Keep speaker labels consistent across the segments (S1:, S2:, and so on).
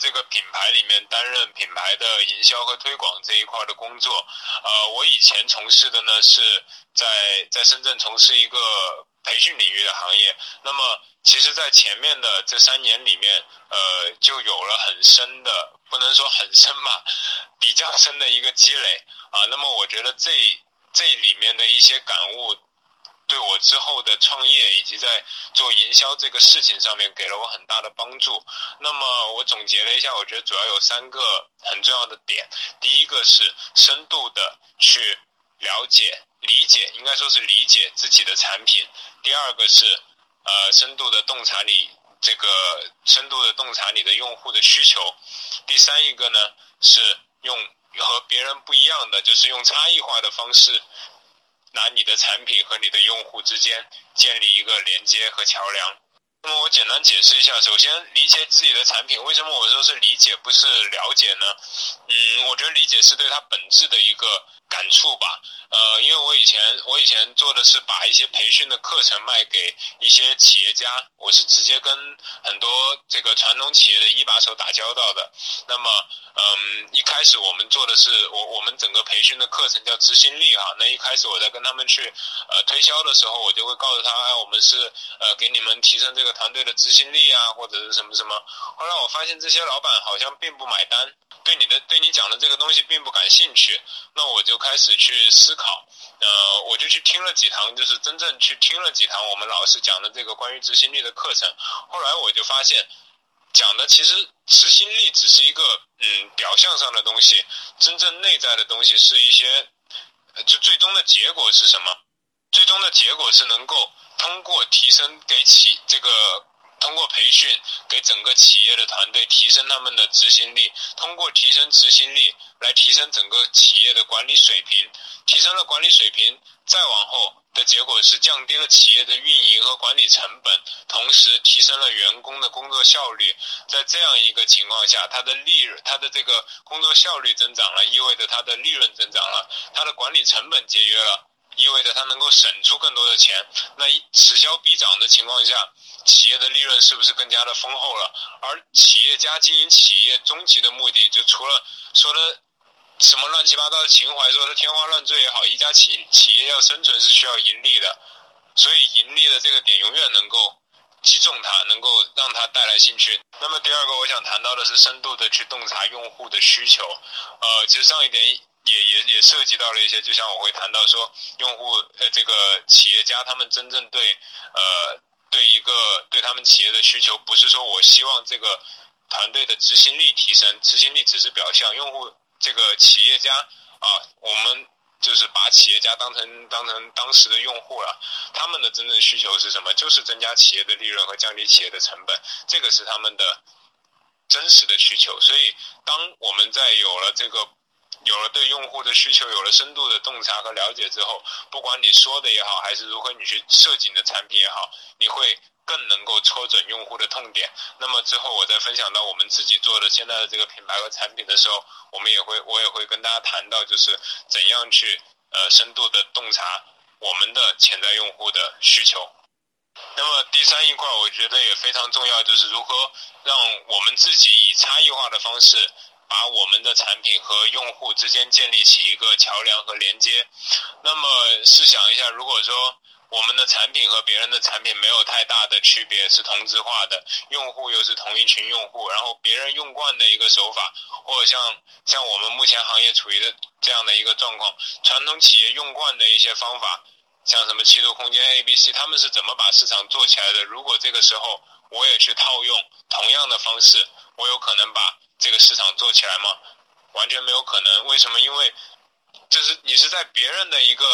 S1: 这个品牌里面担任品牌的营销和推广这一块的工作。呃，我以前从事的呢是在在深圳从事一个培训领域的行业。那么，其实，在前面的这三年里面，呃，就有了很深的，不能说很深吧，比较深的一个积累啊。那么，我觉得这这里面的一些感悟。对我之后的创业以及在做营销这个事情上面给了我很大的帮助。那么我总结了一下，我觉得主要有三个很重要的点。第一个是深度的去了解、理解，应该说是理解自己的产品。第二个是呃深度的洞察你这个深度的洞察你的用户的需求。第三一个呢是用和别人不一样的，就是用差异化的方式。拿你的产品和你的用户之间建立一个连接和桥梁。那么我简单解释一下，首先理解自己的产品，为什么我说是理解不是了解呢？嗯，我觉得理解是对它本质的一个。感触吧，呃，因为我以前我以前做的是把一些培训的课程卖给一些企业家，我是直接跟很多这个传统企业的一把手打交道的。那么，嗯，一开始我们做的是我我们整个培训的课程叫执行力哈。那一开始我在跟他们去呃推销的时候，我就会告诉他，哎，我们是呃给你们提升这个团队的执行力啊，或者是什么什么。后来我发现这些老板好像并不买单，对你的对你讲的这个东西并不感兴趣，那我就。开始去思考，呃，我就去听了几堂，就是真正去听了几堂我们老师讲的这个关于执行力的课程。后来我就发现，讲的其实执行力只是一个嗯表象上的东西，真正内在的东西是一些，就最终的结果是什么？最终的结果是能够通过提升给企这个。通过培训，给整个企业的团队提升他们的执行力，通过提升执行力来提升整个企业的管理水平，提升了管理水平，再往后的结果是降低了企业的运营和管理成本，同时提升了员工的工作效率。在这样一个情况下，它的利润，它的这个工作效率增长了，意味着它的利润增长了，它的管理成本节约了。意味着它能够省出更多的钱，那此消彼长的情况下，企业的利润是不是更加的丰厚了？而企业家经营企业终极的目的，就除了说的什么乱七八糟的情怀，说的天花乱坠也好，一家企企业要生存是需要盈利的，所以盈利的这个点永远能够击中它，能够让它带来兴趣。那么第二个我想谈到的是深度的去洞察用户的需求，呃，其实上一点。也也也涉及到了一些，就像我会谈到说，用户呃这个企业家他们真正对呃对一个对他们企业的需求，不是说我希望这个团队的执行力提升，执行力只是表象，用户这个企业家啊，我们就是把企业家当成当成当时的用户了，他们的真正需求是什么？就是增加企业的利润和降低企业的成本，这个是他们的真实的需求。所以，当我们在有了这个。有了对用户的需求有了深度的洞察和了解之后，不管你说的也好，还是如何你去设计你的产品也好，你会更能够戳准用户的痛点。那么之后我再分享到我们自己做的现在的这个品牌和产品的时候，我们也会我也会跟大家谈到，就是怎样去呃深度的洞察我们的潜在用户的需求。那么第三一块，我觉得也非常重要，就是如何让我们自己以差异化的方式。把我们的产品和用户之间建立起一个桥梁和连接。那么试想一下，如果说我们的产品和别人的产品没有太大的区别，是同质化的，用户又是同一群用户，然后别人用惯的一个手法，或者像像我们目前行业处于的这样的一个状况，传统企业用惯的一些方法，像什么七度空间、A、B、C，他们是怎么把市场做起来的？如果这个时候我也去套用同样的方式，我有可能把这个市场做起来吗？完全没有可能。为什么？因为这是你是在别人的一个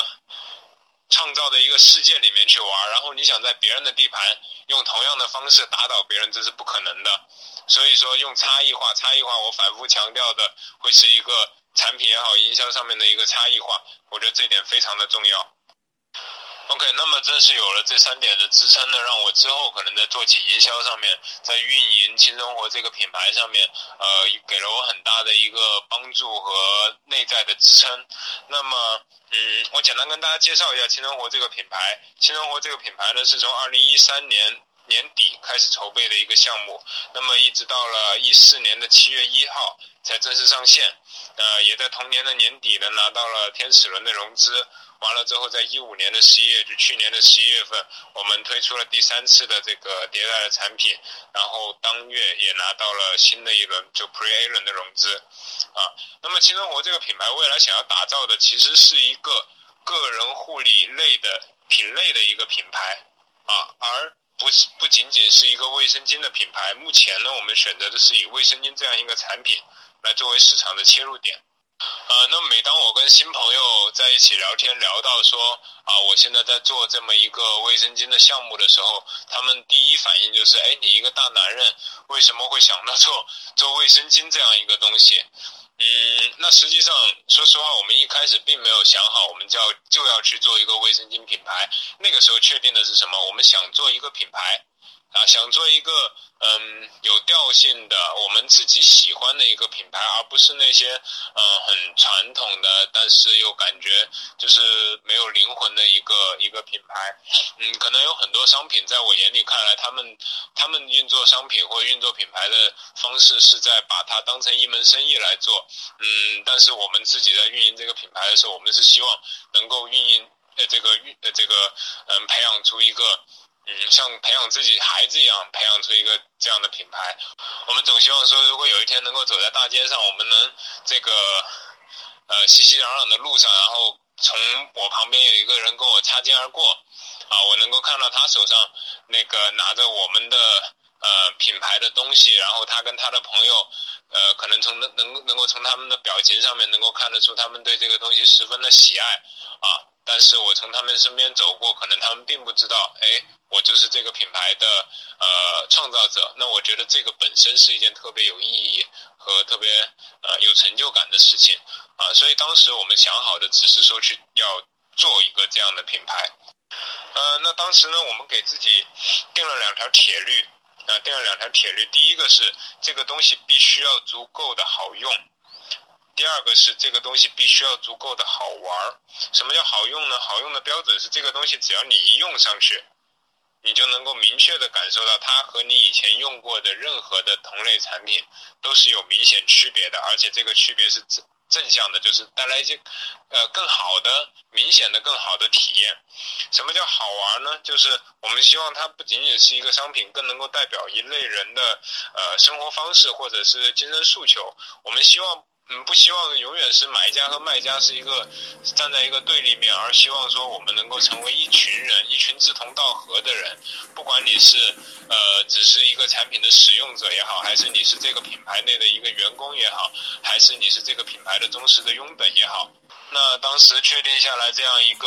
S1: 创造的一个世界里面去玩，然后你想在别人的地盘用同样的方式打倒别人，这是不可能的。所以说，用差异化，差异化，我反复强调的会是一个产品也好，营销上面的一个差异化，我觉得这点非常的重要。OK，那么正是有了这三点的支撑呢，让我之后可能在做起营销上面，在运营轻生活这个品牌上面，呃，给了我很大的一个帮助和内在的支撑。那么，嗯，我简单跟大家介绍一下轻生活这个品牌。轻生活这个品牌呢，是从二零一三年年底开始筹备的一个项目，那么一直到了一四年的七月一号才正式上线。呃，也在同年的年底呢，拿到了天使轮的融资。完了之后，在一五年的十一月，就去年的十一月份，我们推出了第三次的这个迭代的产品，然后当月也拿到了新的一轮就 Pre A 轮的融资，啊，那么轻生活这个品牌未来想要打造的其实是一个个人护理类的品类的一个品牌，啊，而不是不仅仅是一个卫生巾的品牌。目前呢，我们选择的是以卫生巾这样一个产品来作为市场的切入点。呃，那每当我跟新朋友在一起聊天，聊到说啊，我现在在做这么一个卫生巾的项目的时候，他们第一反应就是，哎，你一个大男人为什么会想到做做卫生巾这样一个东西？嗯，那实际上，说实话，我们一开始并没有想好，我们就要就要去做一个卫生巾品牌。那个时候确定的是什么？我们想做一个品牌。啊，想做一个嗯有调性的我们自己喜欢的一个品牌，而不是那些嗯很传统的，但是又感觉就是没有灵魂的一个一个品牌。嗯，可能有很多商品在我眼里看来，他们他们运作商品或运作品牌的方式是在把它当成一门生意来做。嗯，但是我们自己在运营这个品牌的时候，我们是希望能够运营呃这个运呃这个嗯培养出一个。嗯，像培养自己孩子一样培养出一个这样的品牌，我们总希望说，如果有一天能够走在大街上，我们能这个呃熙熙攘攘的路上，然后从我旁边有一个人跟我擦肩而过，啊，我能够看到他手上那个拿着我们的呃品牌的东西，然后他跟他的朋友，呃，可能从能能能够从他们的表情上面能够看得出他们对这个东西十分的喜爱，啊。但是我从他们身边走过，可能他们并不知道，哎，我就是这个品牌的呃创造者。那我觉得这个本身是一件特别有意义和特别呃有成就感的事情啊。所以当时我们想好的只是说去要做一个这样的品牌。呃，那当时呢，我们给自己定了两条铁律啊，定了两条铁律。第一个是这个东西必须要足够的好用。第二个是这个东西必须要足够的好玩儿。什么叫好用呢？好用的标准是这个东西只要你一用上去，你就能够明确的感受到它和你以前用过的任何的同类产品都是有明显区别的，而且这个区别是正正向的，就是带来一些呃更好的、明显的、更好的体验。什么叫好玩呢？就是我们希望它不仅仅是一个商品，更能够代表一类人的呃生活方式或者是精神诉求。我们希望。嗯，不希望永远是买家和卖家是一个站在一个对立面，而希望说我们能够成为一群人，志同道合的人。不管你是呃只是一个产品的使用者也好，还是你是这个品牌内的一个员工也好，还是你是这个品牌的忠实的拥趸也好。那当时确定下来这样一个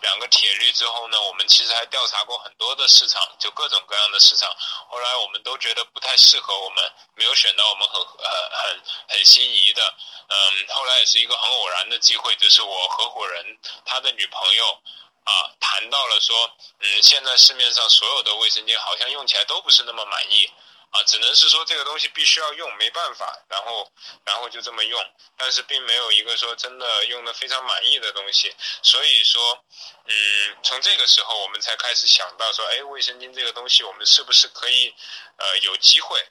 S1: 两个铁律之后呢，我们其实还调查过很多的市场，就各种各样的市场。后来我们都觉得不太适合我们，没有选到我们很呃很很心仪的。嗯，后来也是一个很偶然的机会，就是我合伙人他的女朋友啊谈到了说，嗯，现在市面上所有的卫生巾好像用起来都不是那么满意。啊，只能是说这个东西必须要用，没办法，然后，然后就这么用，但是并没有一个说真的用的非常满意的东西，所以说，嗯，从这个时候我们才开始想到说，哎，卫生巾这个东西我们是不是可以，呃，有机会，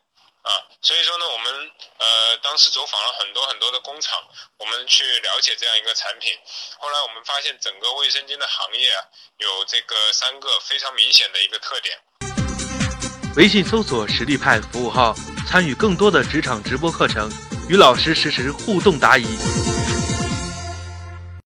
S1: 啊，所以说呢，我们呃当时走访了很多很多的工厂，我们去了解这样一个产品，后来我们发现整个卫生巾的行业啊，有这个三个非常明显的一个特点。
S2: 微信搜索“实力派”服务号，参与更多的职场直播课程，与老师实时互动答疑。